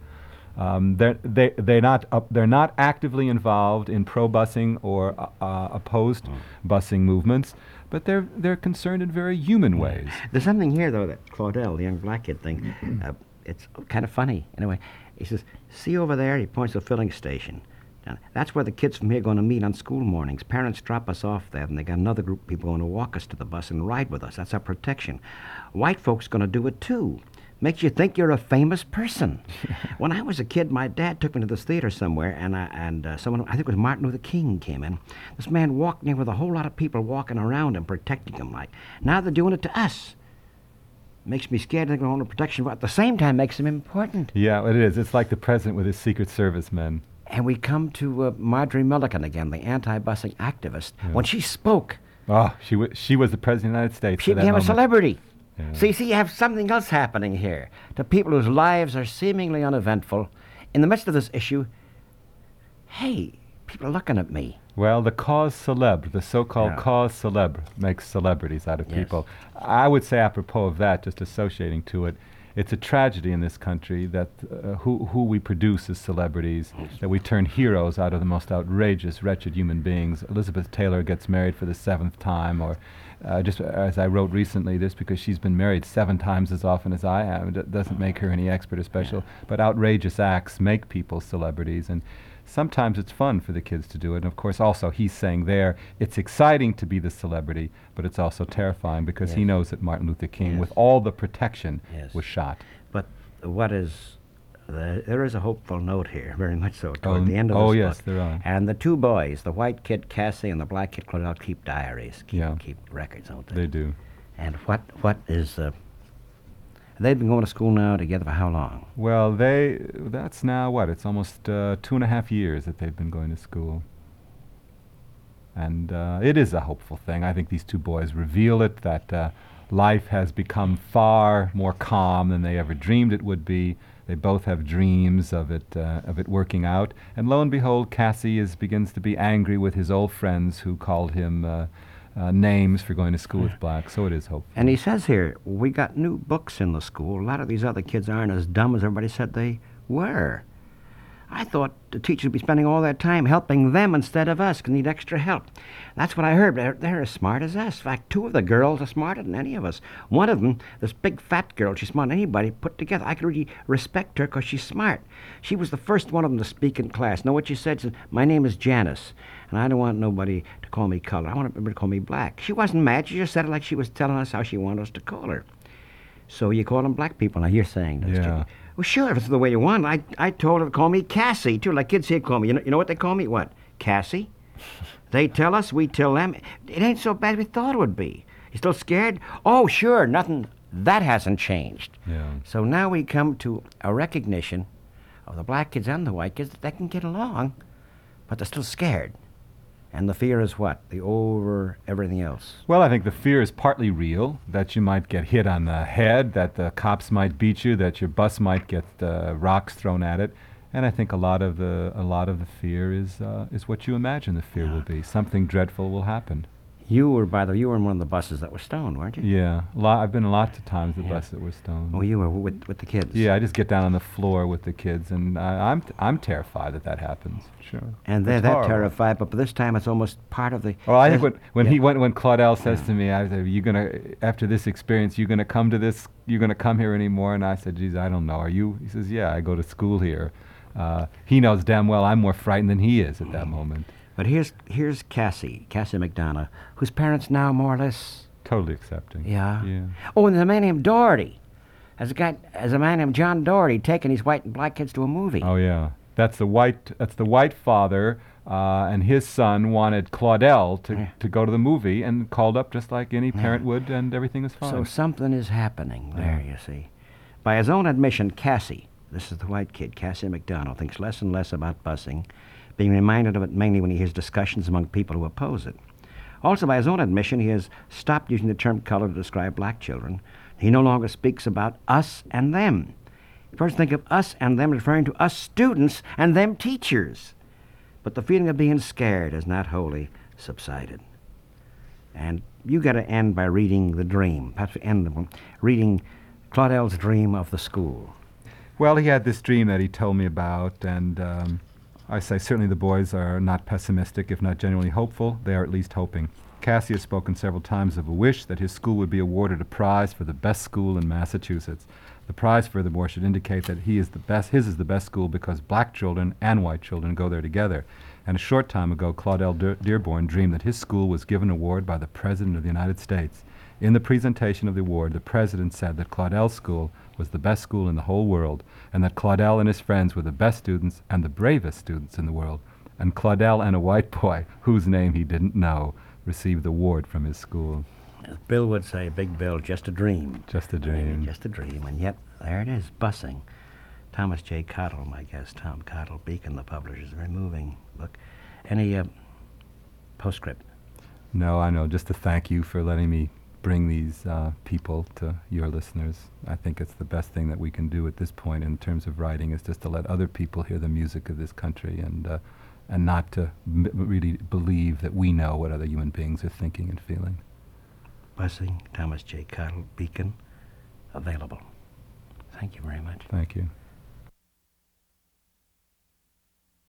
Um, they're they they're not up, they're not actively involved in pro-busing or uh, uh, opposed Mm. busing movements, but they're they're concerned in very human ways. There's something here, though, that Claudel, the young black kid thing, uh, it's kind of funny. Anyway, he says, see over there, he points to the filling station. Now, that's where the kids from here are going to meet on school mornings. Parents drop us off there, and they got another group of people going to walk us to the bus and ride with us. That's our protection. White folks going to do it, too. Makes you think you're a famous person. (laughs) when I was a kid, my dad took me to this theater somewhere, and I, and uh, someone, I think it was Martin Luther King, came in. This man walked in with a whole lot of people walking around him, protecting him. Like now they're doing it to us. Makes me scared they're going to protection, but at the same time makes them important. Yeah, it is. It's like the president with his Secret Service men. And we come to uh, Marjorie Milliken again, the anti-busing activist. When she spoke, Oh, she, w- she was the President of the United States. she became a celebrity. Yeah. See, see, you have something else happening here. To people whose lives are seemingly uneventful, in the midst of this issue, hey, people are looking at me. Well, the cause célèbre, the so-called Yeah. cause célèbre, makes celebrities out of Yes. people. I would say, apropos of that, just associating to it, it's a tragedy in this country that uh, who, who we produce as celebrities, that we turn heroes out of the most outrageous, wretched human beings. Elizabeth Taylor gets married for the seventh time, or uh, just as I wrote recently, just because she's been married seven times as often as I have, it doesn't make her any expert or special. But outrageous acts make people celebrities, and sometimes it's fun for the kids to do it. And of course, also he's saying there, it's exciting to be the celebrity, but it's also terrifying because he knows that Martin Luther King, Yes. with all the protection, Yes. was shot. But what is the, there is a hopeful note here, (laughs) very much so, toward Oh, the end of oh, this yes, book. there are. And the two boys, the white kid Cassie and the black kid Claudel, keep diaries, keep, Yeah. keep records, don't they? They do. And what what is uh, they've been going to school now together for how long? Well, they, that's now what? It's almost uh, two and a half years that they've been going to school. And uh, it is a hopeful thing. I think these two boys reveal it that uh, life has become far more calm than they ever dreamed it would be. They both have dreams of it, uh, of it working out. And lo and behold, Cassie is, begins to be angry with his old friends who called him uh, names for going to school with black. So it is hopeful. And he says here, we got new books in the school. A lot of these other kids aren't as dumb as everybody said they were. I thought the teachers would be spending all their time helping them instead of us, 'cause need extra help. That's what I heard. They're, they're as smart as us. In fact, two of the girls are smarter than any of us. One of them, this big fat girl, she's smarter than anybody put together. I could really respect her because she's smart. She was the first one of them to speak in class. Know what she said? She said, My name is Janice, and I don't want nobody to call me color. I want everybody to call me black. She wasn't mad. She just said it like she was telling us how she wanted us to call her. So you call them black people. Now you're saying this. Yeah. Well, sure, if it's the way you want. I, I told her to call me Cassie, too, like kids here call me. You know, you know what they call me? What? Cassie? (laughs) they tell us, we tell them. It ain't so bad as we thought it would be. You still scared? Oh, sure, nothing. That hasn't changed. Yeah. So now we come to a recognition of the black kids and the white kids that they can get along, but they're still scared. And the fear is what? The over everything else. Well, I think the fear is partly real that you might get hit on the head, that the cops might beat you, that your bus might get uh, rocks thrown at it, and I think a lot of the a lot of the fear is uh, is what you imagine the fear will be. Something dreadful will happen. You were, by the way, you were in one of the buses that was stoned, weren't you? Yeah, a lot, I've been lots of times the Yeah. bus that was stoned. Oh, you were with, with the kids. Yeah, I just get down on the floor with the kids, and I, I'm t- I'm terrified that that happens. Sure. And they're that terrified, but this time it's almost part of the. Well, I think there's- when, when yeah. he went, when Claudel says to me, I said, "You gonna after this experience, you gonna come to this? You gonna come here anymore?" And I said, "Geez, I don't know. Are you?" He says, "Yeah, I go to school here." Uh, he knows damn well I'm more frightened than he is at that moment. But here's here's Cassie, Cassie McDonough, whose parents now more or less. Totally accepting. Yeah. Yeah. Oh, and there's a man named Doherty. There's a guy, there's a man named John Doherty taking his white and black kids to a movie. Oh yeah. That's the white. That's the white father. Uh, and his son wanted Claudel to, Yeah. to go to the movie and called up just like any parent would, and everything was fine. So something is happening there, you see. By his own admission, Cassie, this is the white kid, Cassie McDonough, thinks less and less about busing, being reminded of it mainly when he hears discussions among people who oppose it. Also, by his own admission, he has stopped using the term color to describe black children. He no longer speaks about us and them. First, think of us and them referring to us students and them teachers. But the feeling of being scared has not wholly subsided. And you got to end by reading The Dream. Perhaps end the- reading Claudel's Dream of the School. Well, he had this dream that he told me about, and um, I say certainly the boys are not pessimistic, if not genuinely hopeful. They are at least hoping. Cassie has spoken several times of a wish that his school would be awarded a prize for the best school in Massachusetts. The prize, furthermore, should indicate that he is the best. His is the best school because black children and white children go there together. And a short time ago, Claudel De- Dearborn dreamed that his school was given an award by the President of the United States. In the presentation of the award, the President said that Claudel's school was the best school in the whole world, and that Claudel and his friends were the best students and the bravest students in the world. And Claudel and a white boy, whose name he didn't know, received the award from his school. As Bill would say, Big Bill, just a dream. Just a dream. Just a dream. And yet, there it is, busing. Thomas J. Cottle, my guest. Tom Cottle, Beacon, the publisher's very moving book. Any uh, postscript? No, I know. Just to thank you for letting me bring these uh, people to your listeners. I think it's the best thing that we can do at this point in terms of writing is just to let other people hear the music of this country and uh, and not to m- really believe that we know what other human beings are thinking and feeling. Bussing, Thomas J. Cottle, Beacon, available. Thank you very much. Thank you.